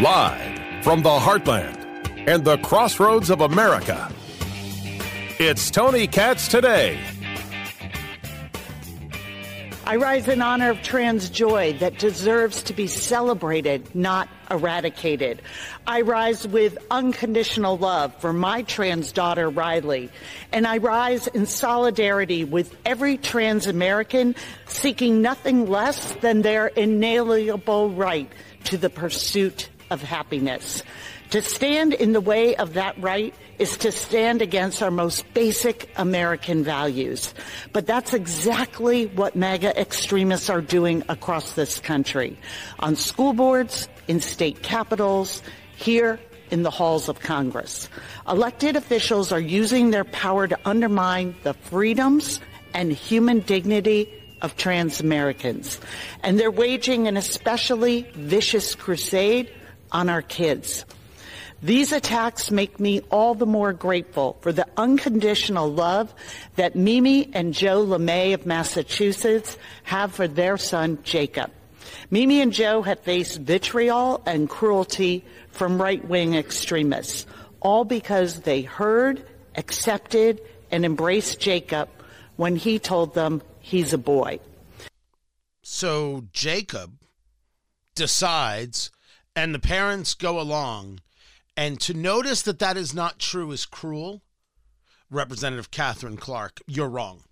Live from the heartland and the crossroads of America, it's Tony Katz today. I rise in honor of trans joy that deserves to be celebrated, not eradicated. I rise with unconditional love for my trans daughter, Riley. And I rise in solidarity with every trans American seeking nothing less than their inalienable right to the pursuit of happiness. To stand in the way of that right is to stand against our most basic American values. But that's exactly what MAGA extremists are doing across this country. On school boards, in state capitals, here in the halls of Congress. Elected officials are using their power to undermine the freedoms and human dignity of trans Americans. And they're waging an especially vicious crusade on our kids. These attacks make me all the more grateful for the unconditional love that Mimi and Joe LeMay of Massachusetts have for their son, Jacob. Mimi and Joe have faced vitriol and cruelty from right-wing extremists, all because they heard, accepted, and embraced Jacob when he told them he's a boy. So Jacob decides, and the parents go along, and to notice that that is not true is cruel. Representative Katherine Clark, you're wrong.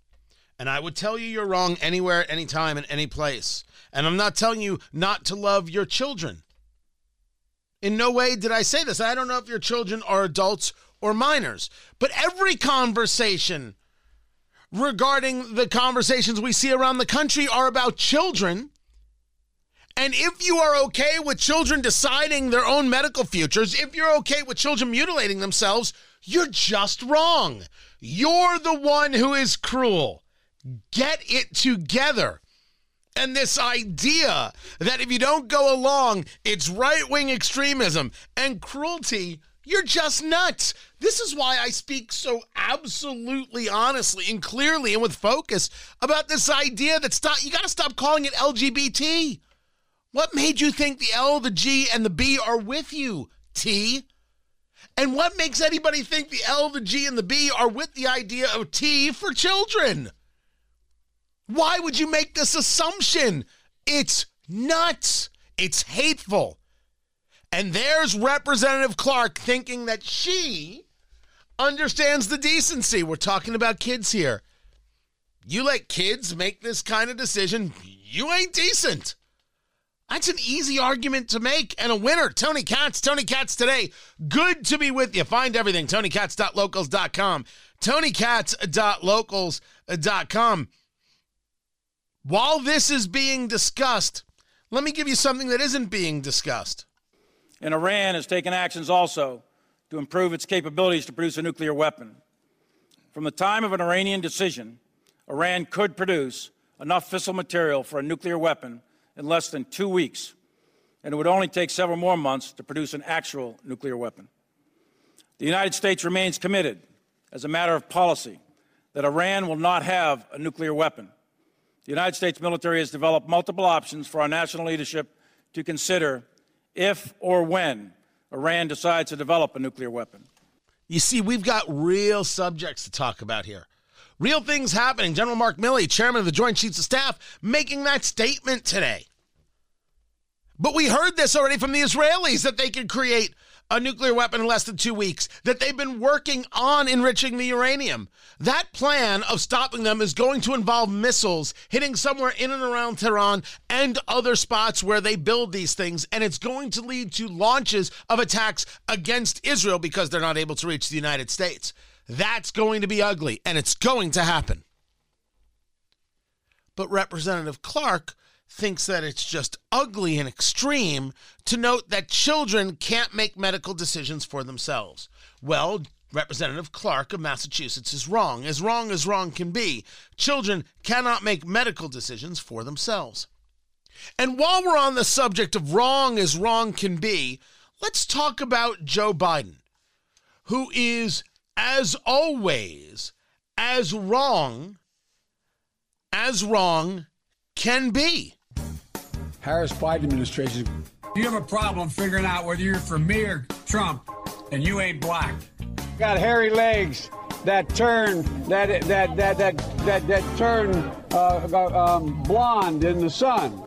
And I would tell you you're wrong anywhere, anytime, in any place. And I'm not telling you not to love your children. In no way did I say this. I don't know if your children are adults or minors, but every conversation regarding the conversations we see around the country are about children. And if you are okay with children deciding their own medical futures, if you're okay with children mutilating themselves, you're just wrong. You're the one who is cruel. Get it together. And this idea that if you don't go along, it's right wing extremism and cruelty, you're just nuts. This is why I speak so absolutely honestly and clearly and with focus about this idea that stop you got to stop calling it LGBT. What made you think the L, the G, and the B are with you, T? And what makes anybody think the L, the G, and the B are with the idea of T for children? Why would you make this assumption? It's nuts. It's hateful. And there's Representative Clark thinking that she understands the decency. We're talking about kids here. You let kids make this kind of decision, you ain't decent. That's an easy argument to make and a winner. Tony Katz, Tony Katz today. Good to be with you. Find everything, tonykatz.locals.com. tonykatz.locals.com. While this is being discussed, let me give you something that isn't being discussed. And Iran has taken actions also to improve its capabilities to produce a nuclear weapon. From the time of an Iranian decision, Iran could produce enough fissile material for a nuclear weapon in less than two weeks, and it would only take several more months to produce an actual nuclear weapon. The United States remains committed, as a matter of policy, that Iran will not have a nuclear weapon. The United States military has developed multiple options for our national leadership to consider if or when Iran decides to develop a nuclear weapon. You see, we've got real subjects to talk about here. Real things happening. General Mark Milley, chairman of the Joint Chiefs of Staff, making that statement today. But we heard this already from the Israelis that they could create a nuclear weapon in less than two weeks, that they've been working on enriching the uranium. That plan of stopping them is going to involve missiles hitting somewhere in and around Tehran and other spots where they build these things. And it's going to lead to launches of attacks against Israel because they're not able to reach the United States. That's going to be ugly, and it's going to happen. But Representative Clark thinks that it's just ugly and extreme to note that children can't make medical decisions for themselves. Well, Representative Clark of Massachusetts is wrong, as wrong as wrong can be. Children cannot make medical decisions for themselves. And while we're on the subject of wrong as wrong can be, let's talk about Joe Biden, who is, as always, as wrong as wrong can be. Harris Biden administration You have a problem figuring out whether you're for me or Trump, and you ain't black. Got hairy legs that turn that that that that that, that turn uh, um, blonde in the sun.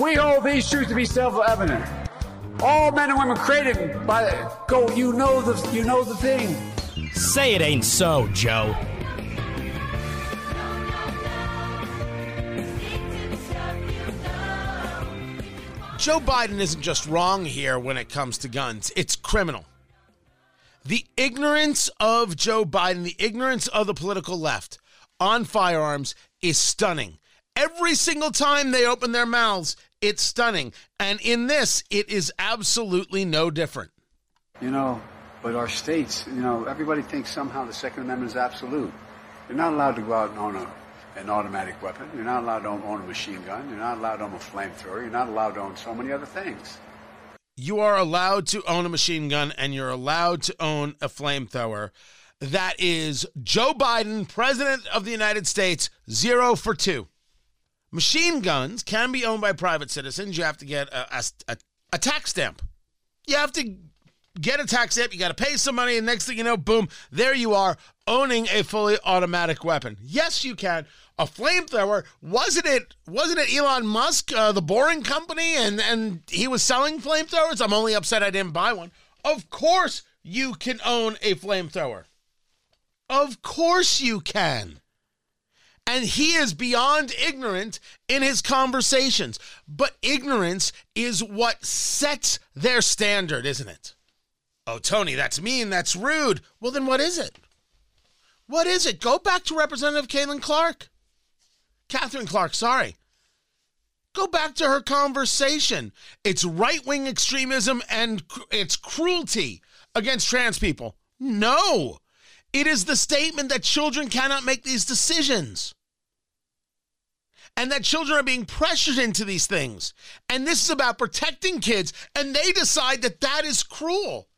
We hold these truths to be self-evident. All men and women created by go. You know the you know the thing. Say it ain't so, Joe. Joe Biden isn't just wrong here when it comes to guns, it's criminal. The ignorance of Joe Biden, the ignorance of the political left on firearms is stunning. Every single time they open their mouths, it's stunning. And in this, it is absolutely no different. You know, but our states, you know, everybody thinks somehow the Second Amendment is absolute. You're not allowed to go out and own a an automatic weapon. You're not allowed to own a machine gun. You're not allowed to own a flamethrower. You're not allowed to own so many other things. You are allowed to own a machine gun and you're allowed to own a flamethrower. That is Joe Biden, President of the United States, zero for two. Machine guns can be owned by private citizens. You have to get a, a, a tax stamp. You have to get a tax stamp. You got to pay some money. And next thing you know, boom, there you are owning a fully automatic weapon. Yes, you can a flamethrower. Wasn't it? Wasn't it Elon Musk, uh, the Boring Company, and and he was selling flamethrowers? I'm only upset I didn't buy one. Of course, you can own a flamethrower. Of course, you can. And he is beyond ignorant in his conversations. But ignorance is what sets their standard, isn't it? Oh, Tony, that's mean. That's rude. Well, then what is it? What is it? Go back to Representative Caitlin Clark. Katherine Clark, sorry. Go back to her conversation. It's right wing extremism and it's cruelty against trans people. No, it is the statement that children cannot make these decisions and that children are being pressured into these things. And this is about protecting kids, and they decide that that is cruel.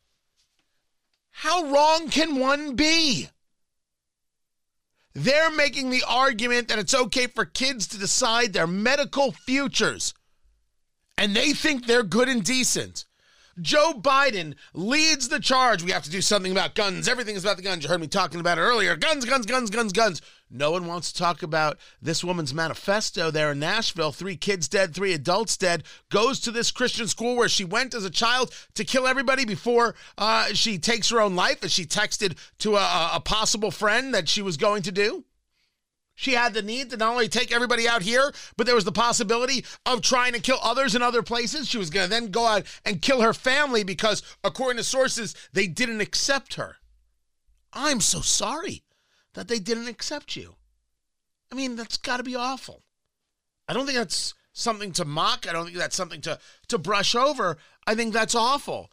How wrong can one be? They're making the argument that it's okay for kids to decide their medical futures. And they think they're good and decent. Joe Biden leads the charge. We have to do something about guns. Everything is about the guns. You heard me talking about it earlier. Guns, guns, guns, guns, guns. No one wants to talk about this woman's manifesto there in Nashville. Three kids dead, three adults dead. Goes to this Christian school where she went as a child to kill everybody before uh, she takes her own life, as she texted to a, a possible friend that she was going to do. She had the need to not only take everybody out here, but there was the possibility of trying to kill others in other places. She was going to then go out and kill her family because, according to sources, they didn't accept her. I'm so sorry that they didn't accept you. I mean, that's got to be awful. I don't think that's something to mock. I don't think that's something to, to brush over. I think that's awful.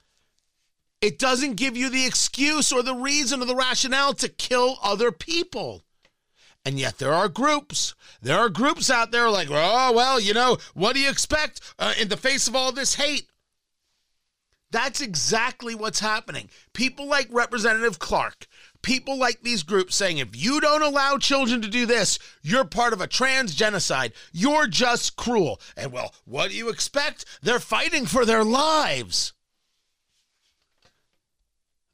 It doesn't give you the excuse or the reason or the rationale to kill other people. And yet there are groups. There are groups out there like, oh, well, you know, what do you expect uh, in the face of all this hate? That's exactly what's happening. People like Representative Clark, people like these groups saying, if you don't allow children to do this, you're part of a trans genocide. You're just cruel. And well, what do you expect? They're fighting for their lives.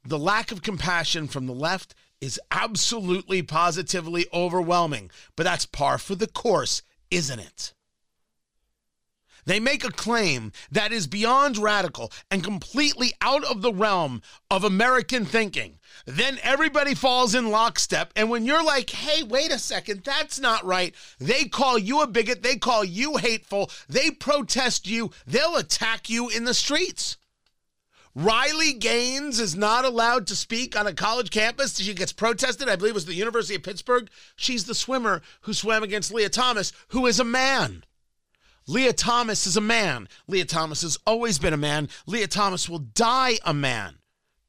The lack of compassion from the left is absolutely positively overwhelming, but that's par for the course, isn't it? They make a claim that is beyond radical and completely out of the realm of American thinking. Then everybody falls in lockstep. And when you're like, hey, wait a second, that's not right, they call you a bigot, they call you hateful, they protest you, they'll attack you in the streets. Riley Gaines is not allowed to speak on a college campus. She gets protested. I believe it was the University of Pittsburgh. She's the swimmer who swam against Lia Thomas, who is a man. Lia Thomas is a man. Lia Thomas has always been a man. Lia Thomas will die a man.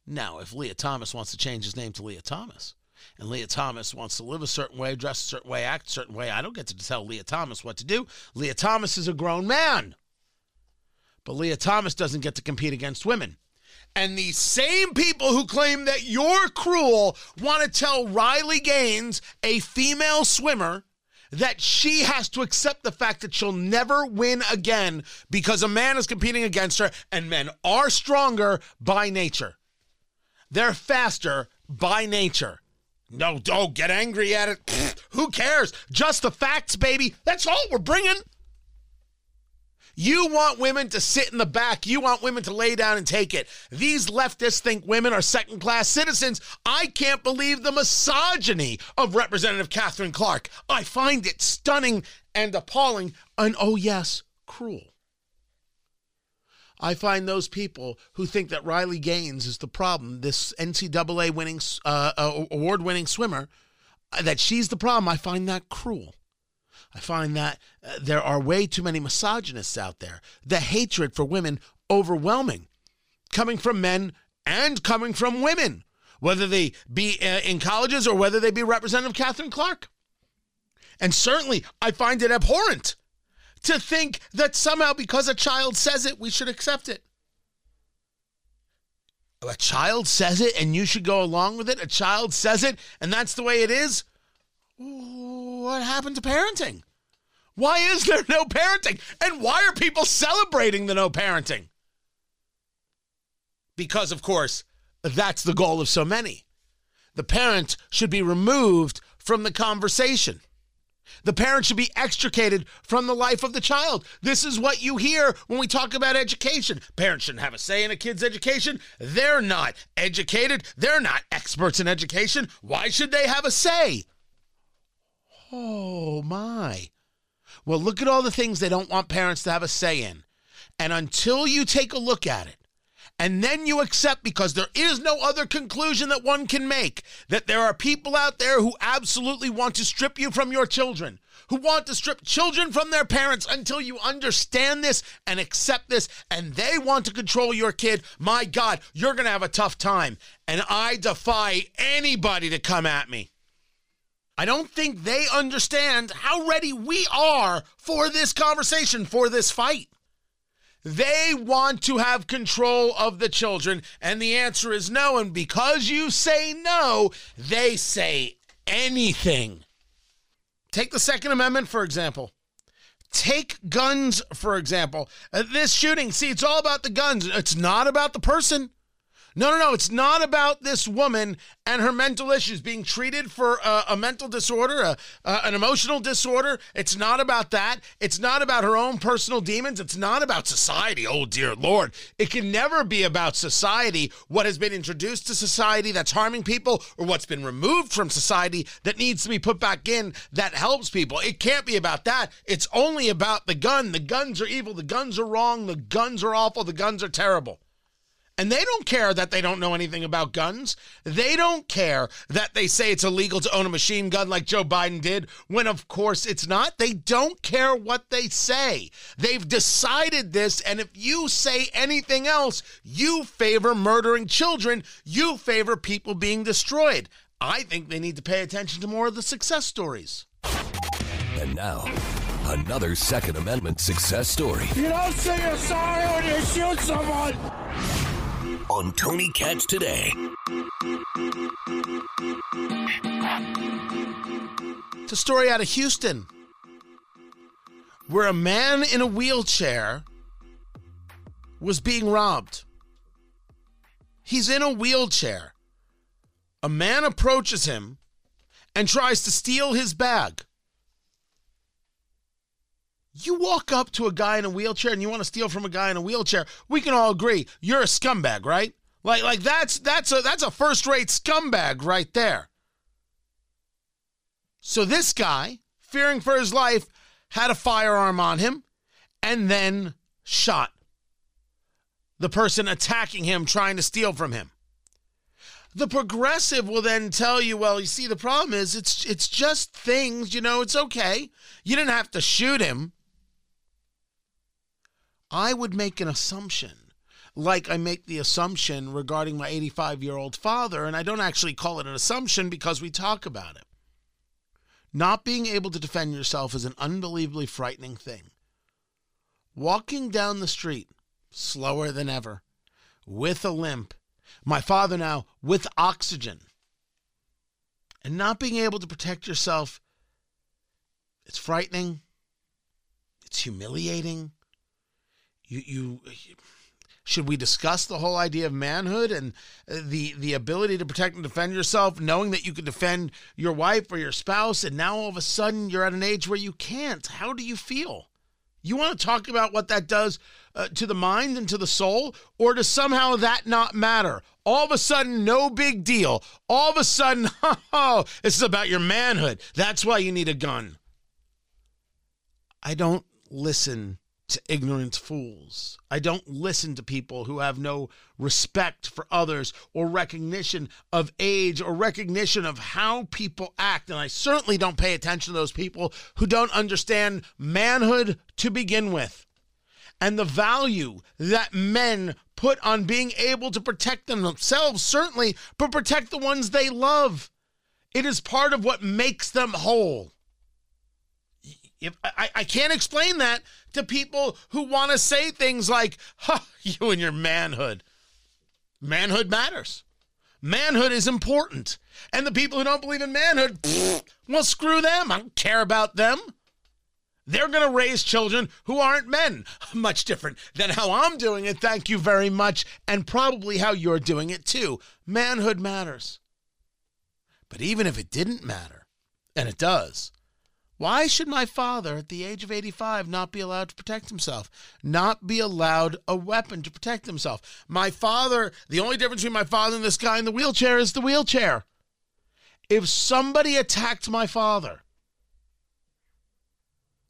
Now, if Lia Thomas wants to change his name to Lia Thomas, and Lia Thomas wants to live a certain way, dress a certain way, act a certain way, I don't get to tell Lia Thomas what to do. Lia Thomas is a grown man. But Lia Thomas doesn't get to compete against women. And the same people who claim that you're cruel want to tell Riley Gaines, a female swimmer, that she has to accept the fact that she'll never win again because a man is competing against her, and men are stronger by nature. They're faster by nature. No, don't get angry at it. Who cares? Just the facts, baby. That's all we're bringing. You want women to sit in the back. You want women to lay down and take it. These leftists think women are second class citizens. I can't believe the misogyny of Representative Katherine Clark. I find it stunning and appalling, and oh, yes, cruel. I find those people who think that Riley Gaines is the problem, this NCAA winning, uh, uh, award winning swimmer, uh, that she's the problem. I find that cruel. I find that uh, there are way too many misogynists out there. The hatred for women overwhelming, coming from men and coming from women, whether they be uh, in colleges or whether they be Representative Katherine Clark. And certainly, I find it abhorrent to think that somehow because a child says it, we should accept it. A child says it and you should go along with it. A child says it and that's the way it is. What happened to parenting? Why is there no parenting? And why are people celebrating the no parenting? Because, of course, that's the goal of so many. The parent should be removed from the conversation. The parent should be extricated from the life of the child. This is what you hear when we talk about education. Parents shouldn't have a say in a kid's education. They're not educated, they're not experts in education. Why should they have a say? Oh, my. Well, look at all the things they don't want parents to have a say in. And until you take a look at it, and then you accept because there is no other conclusion that one can make that there are people out there who absolutely want to strip you from your children, who want to strip children from their parents until you understand this and accept this, and they want to control your kid. My God, you're going to have a tough time. And I defy anybody to come at me. I don't think they understand how ready we are for this conversation, for this fight. They want to have control of the children, and the answer is no. And because you say no, they say anything. Take the Second Amendment, for example. Take guns, for example. Uh, this shooting, see, it's all about the guns. It's not about the person. No, no, no. It's not about this woman and her mental issues being treated for a, mental disorder, an emotional disorder. It's not about that. It's not about her own personal demons. It's not about society. Oh, dear Lord. It can never be about society, what has been introduced to society that's harming people, or what's been removed from society that needs to be put back in that helps people. It can't be about that. It's only about the gun. The guns are evil. The guns are wrong. The guns are awful. The guns are terrible. And they don't care that they don't know anything about guns. They don't care that they say it's illegal to own a machine gun like Joe Biden did, when of course it's not. They don't care what they say. They've decided this, and if you say anything else, you favor murdering children, you favor people being destroyed. I think they need to pay attention to more of the success stories. And now, another Second Amendment success story. You don't say you're sorry when you shoot someone. On Tony Katz today. It's a story out of Houston where a man in a wheelchair was being robbed. He's in a wheelchair. A man approaches him and tries to steal his bag. You walk up to a guy in a wheelchair and you want to steal from a guy in a wheelchair, we can all agree you're a scumbag, right? Like like that's that's a that's a first-rate scumbag right there. So this guy, fearing for his life, had a firearm on him and then shot the person attacking him trying to steal from him. The progressive will then tell you, well, you see the problem is it's it's just things, you know, it's okay. You didn't have to shoot him. I would make an assumption, like I make the assumption regarding my 85 year old father, and I don't actually call it an assumption because we talk about it. Not being able to defend yourself is an unbelievably frightening thing. Walking down the street, slower than ever, with a limp, my father now with oxygen, and not being able to protect yourself It's frightening. It's humiliating. You, you, should we discuss the whole idea of manhood and the the ability to protect and defend yourself, knowing that you can defend your wife or your spouse, and now all of a sudden you're at an age where you can't? How do you feel? You want to talk about what that does uh, to the mind and to the soul, or does somehow that not matter? All of a sudden, no big deal. All of a sudden, oh, this is about your manhood. That's why you need a gun. I don't listen to ignorant fools. I don't listen to people who have no respect for others or recognition of age or recognition of how people act. And I certainly don't pay attention to those people who don't understand manhood to begin with and the value that men put on being able to protect themselves, certainly, but protect the ones they love. It is part of what makes them whole. If, I, I can't explain that to people who want to say things like, huh, you and your manhood. Manhood matters. Manhood is important. And the people who don't believe in manhood, pfft, well, screw them. I don't care about them. They're going to raise children who aren't men. Much different than how I'm doing it, thank you very much, and probably how you're doing it too. Manhood matters. But even if it didn't matter, and it does, why should my father, at the age of 85, not be allowed to protect himself? Not be allowed a weapon to protect himself? My father, the only difference between my father and this guy in the wheelchair is the wheelchair. If somebody attacked my father,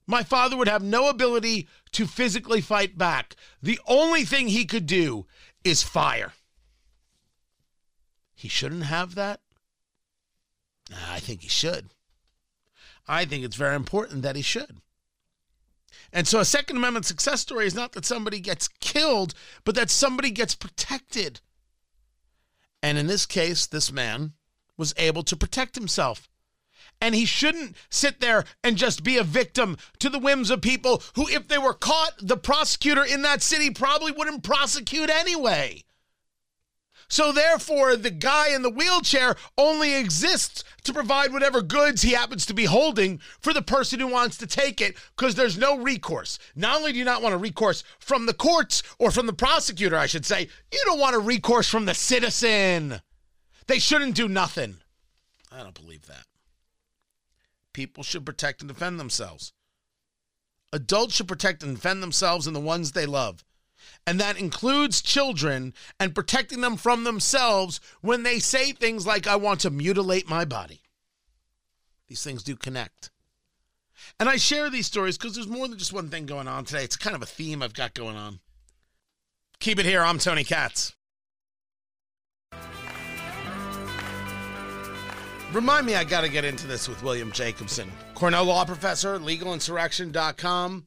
my father would have no ability to physically fight back. The only thing he could do is fire. He shouldn't have that? I think he should. I think it's very important that he should. And so a Second Amendment success story is not that somebody gets killed, but that somebody gets protected. And in this case, this man was able to protect himself. And he shouldn't sit there and just be a victim to the whims of people who, if they were caught, the prosecutor in that city probably wouldn't prosecute anyway. So therefore, the guy in the wheelchair only exists to provide whatever goods he happens to be holding for the person who wants to take it because there's no recourse. Not only do you not want a recourse from the courts or from the prosecutor, I should say, you don't want a recourse from the citizen. They shouldn't do nothing. I don't believe that. People should protect and defend themselves. Adults should protect and defend themselves and the ones they love. And that includes children and protecting them from themselves when they say things like, I want to mutilate my body. These things do connect. And I share these stories because there's more than just one thing going on today. It's kind of a theme I've got going on. Keep it here. I'm Tony Katz. Remind me, I got to get into this with William Jacobson, Cornell law professor, legalinsurrection.com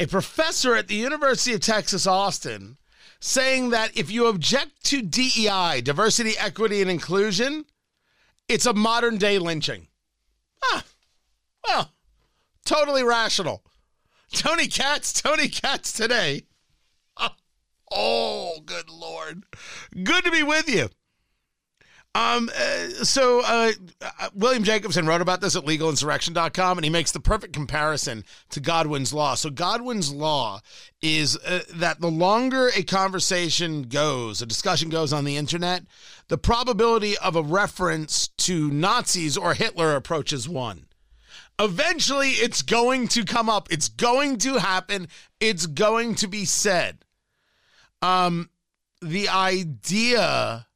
a professor at the University of Texas, Austin, saying that if you object to DEI, diversity, equity, and inclusion, it's a modern day lynching. Ah, well, totally rational. Tony Katz, Tony Katz today. Oh, good Lord. Good to be with you. Um, uh, so uh, uh, William Jacobson wrote about this at legalinsurrection.com, and he makes the perfect comparison to Godwin's Law. So, Godwin's Law is uh, that the longer a conversation goes, a discussion goes on the internet, the probability of a reference to Nazis or Hitler approaches one. Eventually, it's going to come up, it's going to happen, it's going to be said. Um, the idea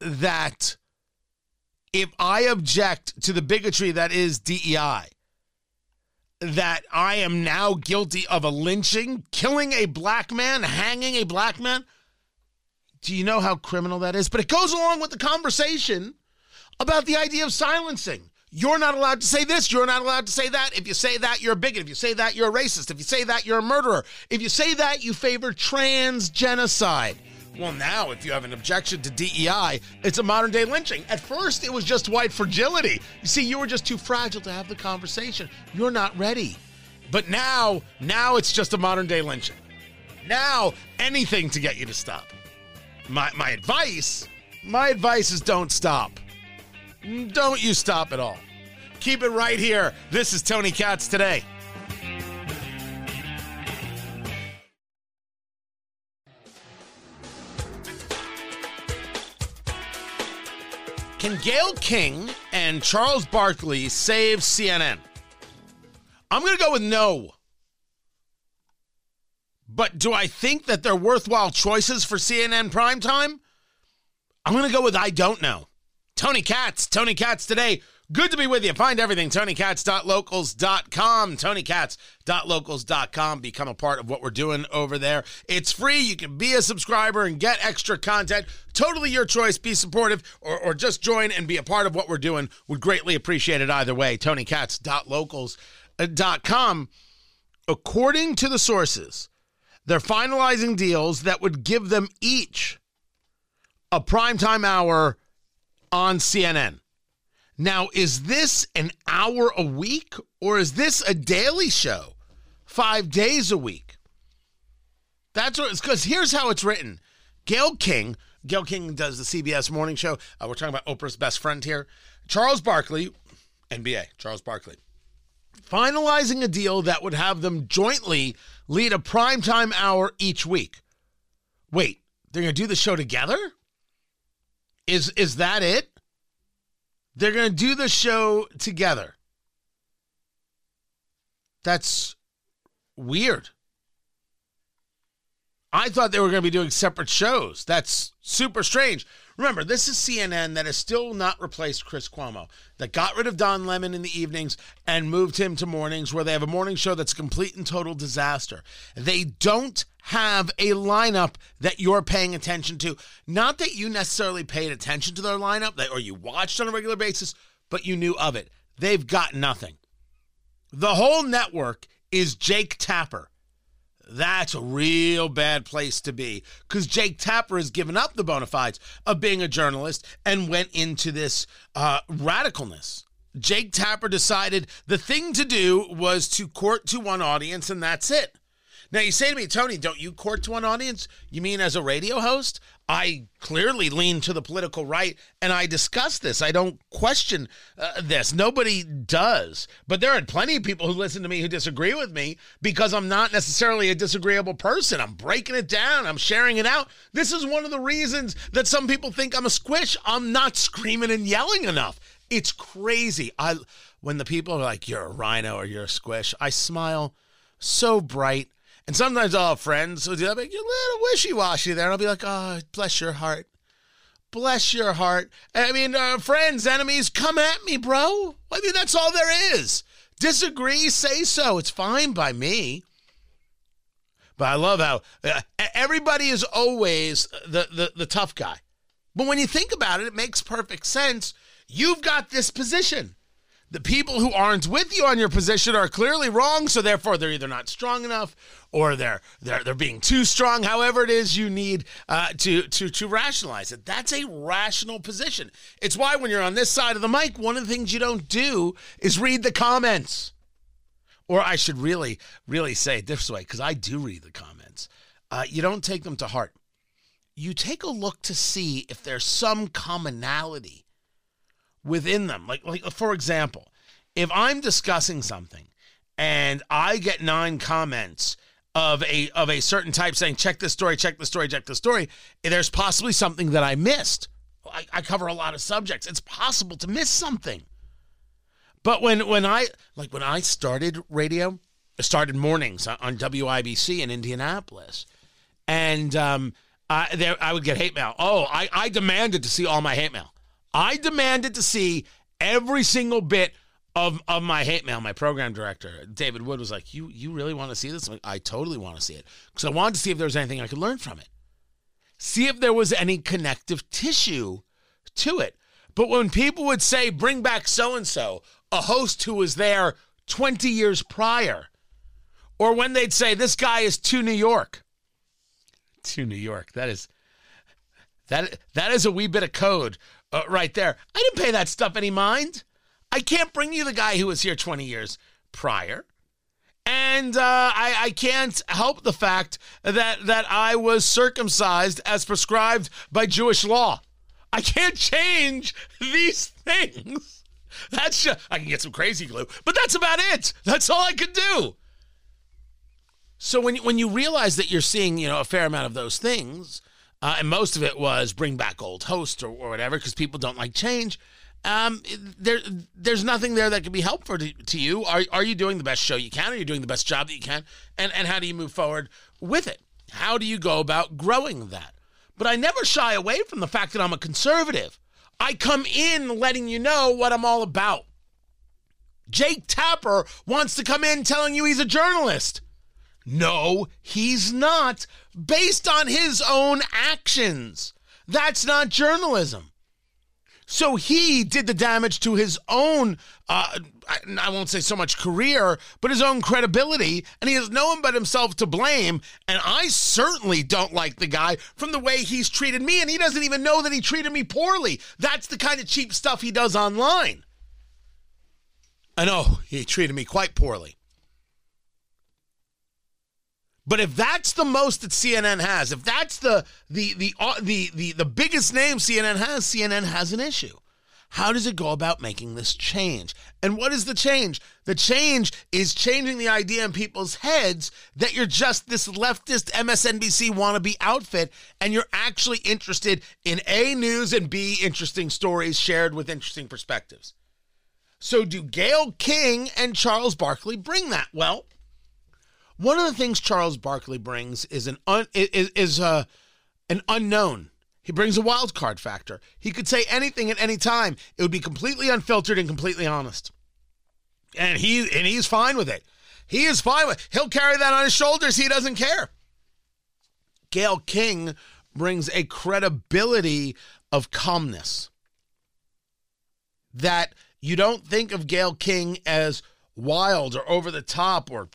that if I object to the bigotry that is DEI, that I am now guilty of a lynching, killing a black man, hanging a black man. Do you know how criminal that is? But it goes along with the conversation about the idea of silencing. You're not allowed to say this. You're not allowed to say that. If you say that, you're a bigot. If you say that, you're a racist. If you say that, you're a murderer. If you say that, you favor trans genocide. Well, now, if you have an objection to DEI, it's a modern day lynching. At first, it was just white fragility. You see, you were just too fragile to have the conversation. You're not ready. But now, now it's just a modern day lynching. Now, anything to get you to stop. My, my advice, my advice is don't stop. Don't you stop at all. Keep it right here. This is Tony Katz today. Can Gayle King and Charles Barkley save CNN? I'm going to go with no. But do I think that they're worthwhile choices for CNN primetime? I'm going to go with I don't know. Tony Katz, Tony Katz today. Good to be with you. Find everything, tonykatz.locals.com, tonykatz.locals.com. Become a part of what we're doing over there. It's free. You can be a subscriber and get extra content. Totally your choice. Be supportive or, or just join and be a part of what we're doing. Would greatly appreciate it either way. tonykatz.locals.com. According to the sources, they're finalizing deals that would give them each a primetime hour on CNN. Now, is this an hour a week or is this a daily show? Five days a week. That's what it's because here's how it's written Gayle King, Gayle King does the CBS morning show. Uh, we're talking about Oprah's best friend here. Charles Barkley, NBA, Charles Barkley, finalizing a deal that would have them jointly lead a primetime hour each week. Wait, they're going to do the show together? Is is that it? They're going to do the show together. That's weird. I thought they were going to be doing separate shows. That's super strange. Remember, this is CNN that has still not replaced Chris Cuomo, that got rid of Don Lemon in the evenings and moved him to mornings, where they have a morning show that's complete and total disaster. They don't have a lineup that you're paying attention to. Not that you necessarily paid attention to their lineup or you watched on a regular basis, but you knew of it. They've got nothing. The whole network is Jake Tapper. That's a real bad place to be because Jake Tapper has given up the bona fides of being a journalist and went into this uh, radicalness. Jake Tapper decided the thing to do was to court to one audience, and that's it. Now, you say to me, Tony, don't you court to an audience? You mean as a radio host? I clearly lean to the political right and I discuss this. I don't question uh, this. Nobody does. But there are plenty of people who listen to me who disagree with me because I'm not necessarily a disagreeable person. I'm breaking it down, I'm sharing it out. This is one of the reasons that some people think I'm a squish. I'm not screaming and yelling enough. It's crazy. I when the people are like you're a RINO or you're a squish, I smile so bright and sometimes I'll have friends who'll be like, you're a little wishy washy there. And I'll be like, oh, bless your heart. Bless your heart. I mean, uh, friends, enemies, come at me, bro. I mean, that's all there is. Disagree, say so. It's fine by me. But I love how uh, everybody is always the, the, the tough guy. But when you think about it, it makes perfect sense. You've got this position the people who aren't with you on your position are clearly wrong so therefore they're either not strong enough or they're they're they're being too strong. However it is you need uh, to to to rationalize it. That's a rational position. It's why when you're on this side of the mic one of the things you don't do is read the comments. Or i should really really say it this way because i do read the comments. Uh, you don't take them to heart. You take a look to see if there's some commonality within them. Like, like for example, if I'm discussing something and I get nine comments of a of a certain type saying check this story, check this story, check this story, there's possibly something that I missed. I, I cover a lot of subjects. It's possible to miss something. But when when I like when I started radio, I started mornings on WIBC in Indianapolis, and um, I, there I would get hate mail. Oh, I, I demanded to see all my hate mail. I demanded to see every single bit of, of my hate mail. My program director, David Wood, was like, You you really want to see this? Like, I totally want to see it. Because I wanted to see if there was anything I could learn from it. See if there was any connective tissue to it. But when people would say, bring back so and so, a host who was there 20 years prior, or when they'd say, this guy is to New York. To New York. That is that that is a wee bit of code uh, right there. I didn't pay that stuff any mind. I can't bring you the guy who was here 20 years prior. And uh, I, I can't help the fact that, that I was circumcised as prescribed by Jewish law. I can't change these things. That's just, I can get some crazy glue, but that's about it. That's all I could do. So when when you realize that you're seeing you know a fair amount of those things, uh, and most of it was bring back old hosts or, or whatever because people don't like change. Um, there there's nothing there that could be helpful to, to you. Are are you doing the best show you can? Are you doing the best job that you can? And and how do you move forward with it? How do you go about growing that? But I never shy away from the fact that I'm a conservative. I come in letting you know what I'm all about. Jake Tapper wants to come in telling you he's a journalist. No, he's not, based on his own actions. That's not journalism. So he did the damage to his own, uh, I won't say so much career, but his own credibility, and he has no one but himself to blame. And I certainly don't like the guy from the way he's treated me, and he doesn't even know that he treated me poorly. That's the kind of cheap stuff he does online. I know he treated me quite poorly. But if that's the most that CNN has, if that's the the the uh, the the, the biggest name CNN has, CNN has an issue. How does it go about making this change? And what is the change? The change is changing the idea in people's heads that you're just this leftist MSNBC wannabe outfit and you're actually interested in A, news, and B, interesting stories shared with interesting perspectives. So, do Gayle King and Charles Barkley bring that? Well, one of the things Charles Barkley brings is an un, is, is uh, an unknown. He brings a wild card factor. He could say anything at any time. It would be completely unfiltered and completely honest. And he and he's fine with it. He is fine with. He'll carry that on his shoulders. He doesn't care. Gayle King brings a credibility of calmness that you don't think of Gayle King as wild or over the top or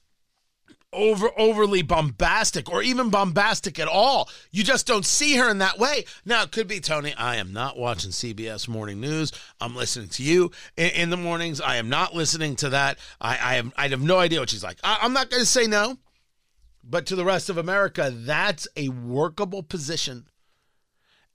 over overly bombastic or even bombastic at all. You just don't see her in that way. Now it could be Tony. I am not watching CBS Morning News. I'm listening to you in, in the mornings. I am not listening to that. I, I have I have no idea what she's like. I, I'm not going to say no, but to the rest of America, that's a workable position.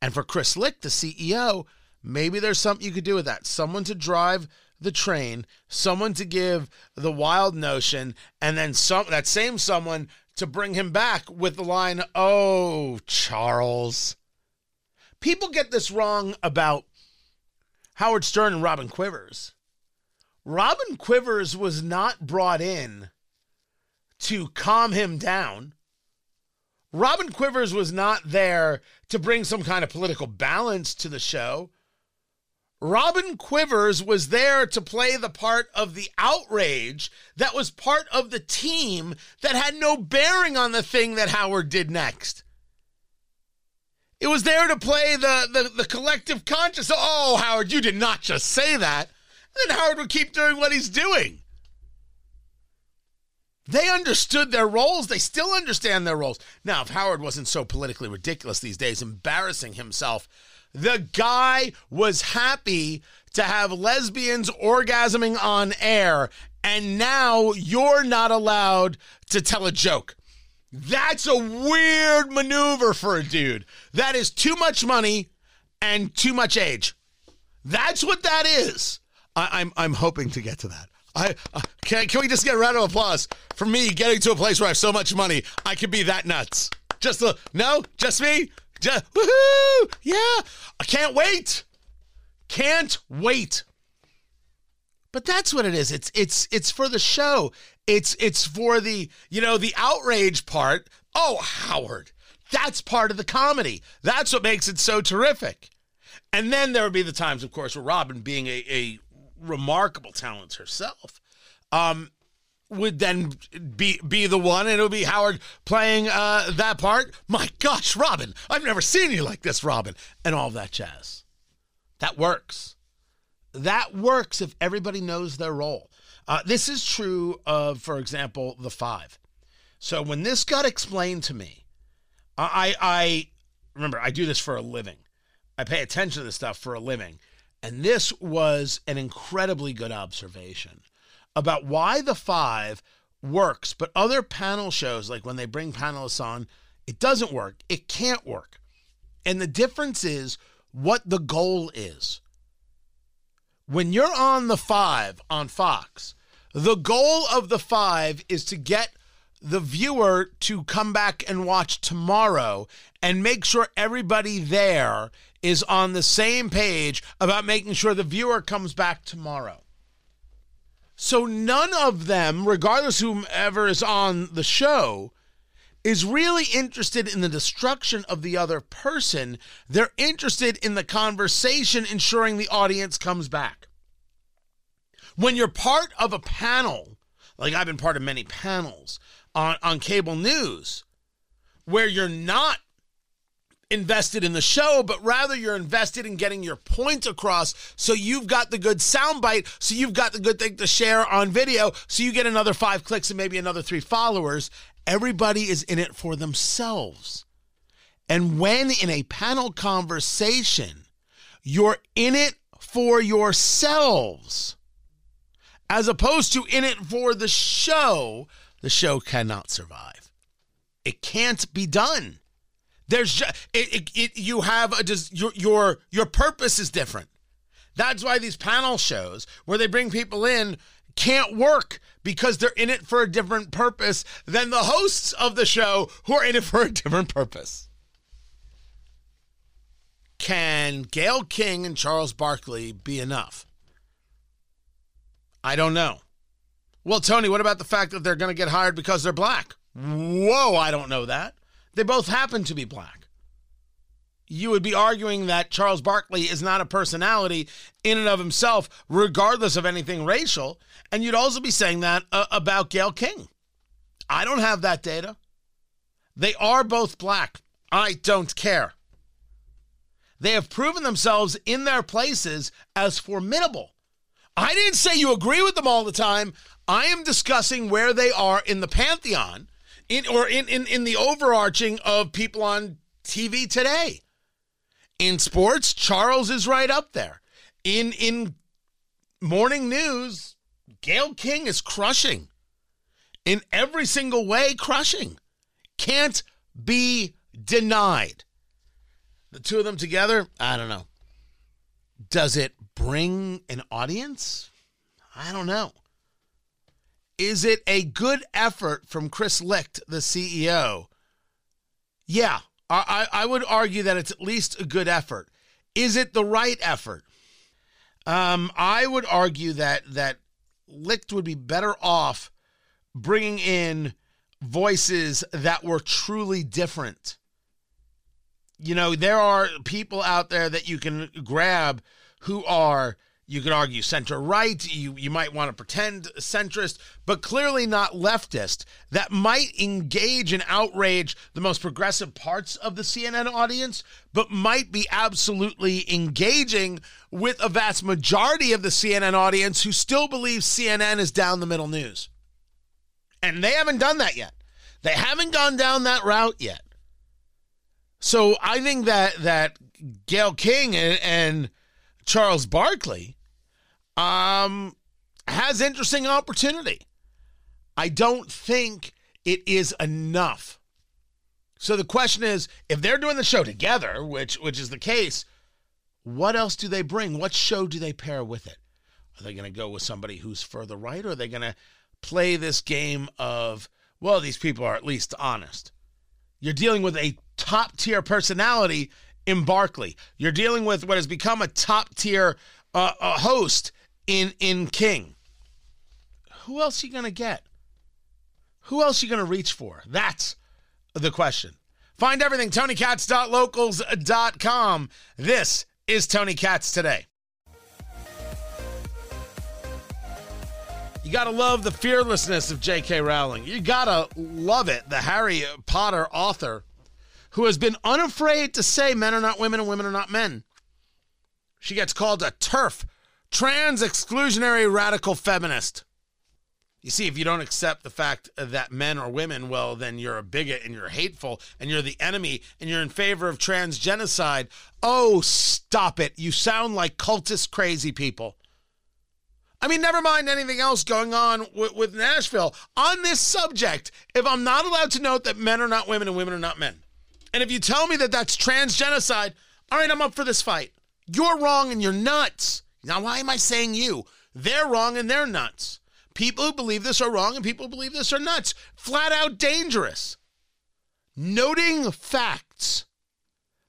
And for Chris Licht, the CEO, maybe there's something you could do with that. Someone to drive the train, someone to give the wild notion, and then some that same someone to bring him back with the line, "Oh, Charles." People get this wrong about Howard Stern and Robin Quivers. Robin Quivers was not brought in to calm him down. Robin Quivers was not there to bring some kind of political balance to the show. Robin Quivers was there to play the part of the outrage that was part of the team that had no bearing on the thing that Howard did next. It was there to play the, the, the collective conscience. Oh, Howard, you did not just say that. And then Howard would keep doing what he's doing. They understood their roles. They still understand their roles. Now, if Howard wasn't so politically ridiculous these days, embarrassing himself the guy was happy to have lesbians orgasming on air, and now you're not allowed to tell a joke. That's a weird maneuver for a dude. That is too much money and too much age. That's what that is. I, am I'm, I'm hoping to get to that. I uh, can, can we just get a round of applause for me getting to a place where I have so much money I can be that nuts? Just a, no, just me. Just, woohoo! Yeah, I can't wait. Can't wait. But that's what it is. It's it's it's for the show. It's it's for the you know the outrage part. Oh, Howard, that's part of the comedy. That's what makes it so terrific. And then there would be the times, of course, where Robin, being a, a remarkable talent herself, um, would then be be the one, and it would be Howard playing uh, that part. My gosh, Robin, I've never seen you like this, Robin, and all that jazz. That works. That works if everybody knows their role. Uh, this is true of, for example, the five. So when this got explained to me, I, I remember I do this for a living. I pay attention to this stuff for a living, and this was an incredibly good observation about why the five works, but other panel shows, like when they bring panelists on, it doesn't work. It can't work. And the difference is what the goal is. when you're on the five on Fox, the goal of the five is to get the viewer to come back and watch tomorrow and make sure everybody there is on the same page about making sure the viewer comes back tomorrow. So none of them, regardless whomever is on the show, is really interested in the destruction of the other person. They're interested in the conversation, ensuring the audience comes back. When you're part of a panel, like I've been part of many panels on, on cable news, where you're not invested in the show, but rather you're invested in getting your point across. So you've got the good soundbite. So you've got the good thing to share on video. So you get another five clicks and maybe another three followers. Everybody is in it for themselves. And when in a panel conversation, you're in it for yourselves, as opposed to in it for the show, the show cannot survive. It can't be done. There's just, it, it, it, you have a your your your purpose is different. That's why these panel shows where they bring people in can't work because they're in it for a different purpose than the hosts of the show who are in it for a different purpose. Can Gayle King and Charles Barkley be enough? I don't know. Well, Tony, what about the fact that they're going to get hired because they're black? Whoa, I don't know that. They both happen to be black. You would be arguing that Charles Barkley is not a personality in and of himself, regardless of anything racial. And you'd also be saying that uh, about Gayle King. I don't have that data. They are both black. I don't care. They have proven themselves in their places as formidable. I didn't say you agree with them all the time. I am discussing where they are in the pantheon in or in, in, in the overarching of people on TV today. In sports, Charles is right up there. In in morning news, Gayle King is crushing. In every single way, crushing. Can't be denied. The two of them together, I don't know. Does it bring an audience? I don't know. Is it a good effort from Chris Licht, the CEO? Yeah, I, I would argue that it's at least a good effort. Is it the right effort? Um, I would argue that that Licht would be better off bringing in voices that were truly different. You know, there are people out there that you can grab who are you could argue center right. You you might want to pretend centrist, but clearly not leftist. That might engage and outrage the most progressive parts of the CNN audience, but might be absolutely engaging with a vast majority of the CNN audience who still believes CNN is down the middle news. And they haven't done that yet. They haven't gone down that route yet. So I think that that Gayle King and, and Charles Barkley um, has interesting opportunity. I don't think it is enough. So the question is, if they're doing the show together, which which is the case, what else do they bring? What show do they pair with it? Are they going to go with somebody who's further right, or are they going to play this game of, well, these people are at least honest? You're dealing with a top tier personality in Barkley. You're dealing with what has become a top tier uh, host in in King. Who else you to get? Who else you to reach for? That's the question. Find everything tonykatz.locals.com. This is Tony Katz today. You got to love the fearlessness of J.K. Rowling. You got to love it. The Harry Potter author who has been unafraid to say men are not women and women are not men. She gets called a TERF trans exclusionary radical feminist. You see, if you don't accept the fact that men are women, well, then you're a bigot and you're hateful and you're the enemy and you're in favor of trans genocide. Oh, stop it. You sound like cultist crazy people. I mean, never mind anything else going on with, with Nashville. On this subject, if I'm not allowed to note that men are not women and women are not men, and if you tell me that that's trans genocide, all right, I'm up for this fight. You're wrong and you're nuts. Now, why am I saying you? They're wrong and they're nuts. People who believe this are wrong and people who believe this are nuts. Flat out dangerous. Noting facts.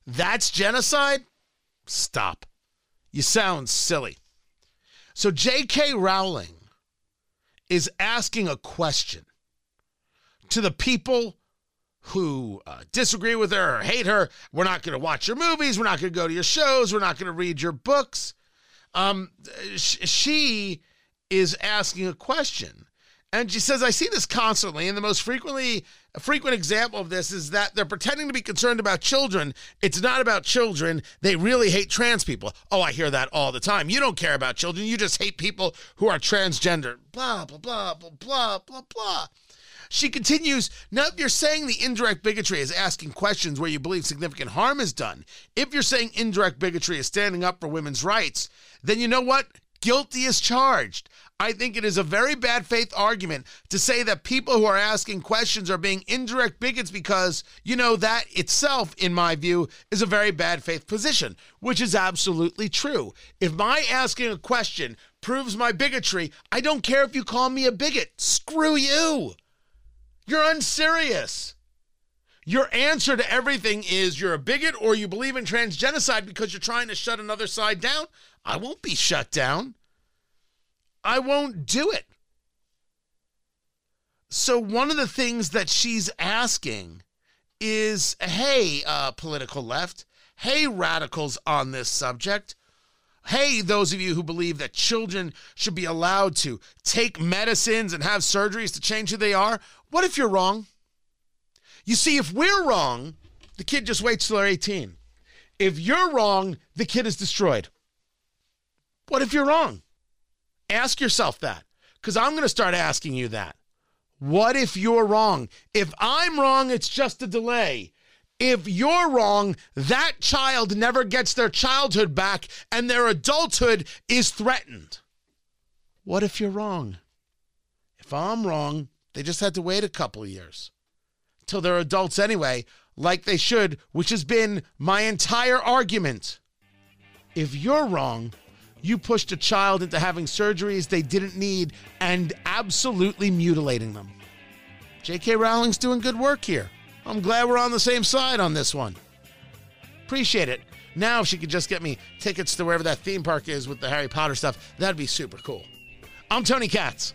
That's genocide? Stop. You sound silly. So J.K. Rowling is asking a question to the people who uh, disagree with her or hate her. We're not going to watch your movies. We're not going to go to your shows. We're not going to read your books. Um, sh- she is asking a question. And she says, I see this constantly, and the most frequently frequent example of this is that they're pretending to be concerned about children. It's not about children. They really hate trans people. Oh, I hear that all the time. You don't care about children. You just hate people who are transgender. Blah, blah, blah, blah, blah, blah, blah. She continues, now if you're saying the indirect bigotry is asking questions where you believe significant harm is done, if you're saying indirect bigotry is standing up for women's rights, then you know what? Guilty is charged. I think it is a very bad faith argument to say that people who are asking questions are being indirect bigots because, you know, that itself, in my view, is a very bad faith position, which is absolutely true. If my asking a question proves my bigotry, I don't care if you call me a bigot. Screw you. You're unserious. Your answer to everything is you're a bigot or you believe in transgenocide because you're trying to shut another side down. I won't be shut down. I won't do it. So, one of the things that she's asking is hey, uh, political left, hey, radicals on this subject, hey, those of you who believe that children should be allowed to take medicines and have surgeries to change who they are, what if you're wrong? You see, if we're wrong, the kid just waits till they're 18. If you're wrong, the kid is destroyed. What if you're wrong? Ask yourself that because I'm going to start asking you that. What if you're wrong? If I'm wrong, it's just a delay. If you're wrong, that child never gets their childhood back and their adulthood is threatened. What if you're wrong? If I'm wrong, they just had to wait a couple years till they're adults anyway, like they should, which has been my entire argument. If you're wrong, you pushed a child into having surgeries they didn't need and absolutely mutilating them. J.K. Rowling's doing good work here. I'm glad we're on the same side on this one. Appreciate it. Now, if she could just get me tickets to wherever that theme park is with the Harry Potter stuff, that'd be super cool. I'm Tony Katz.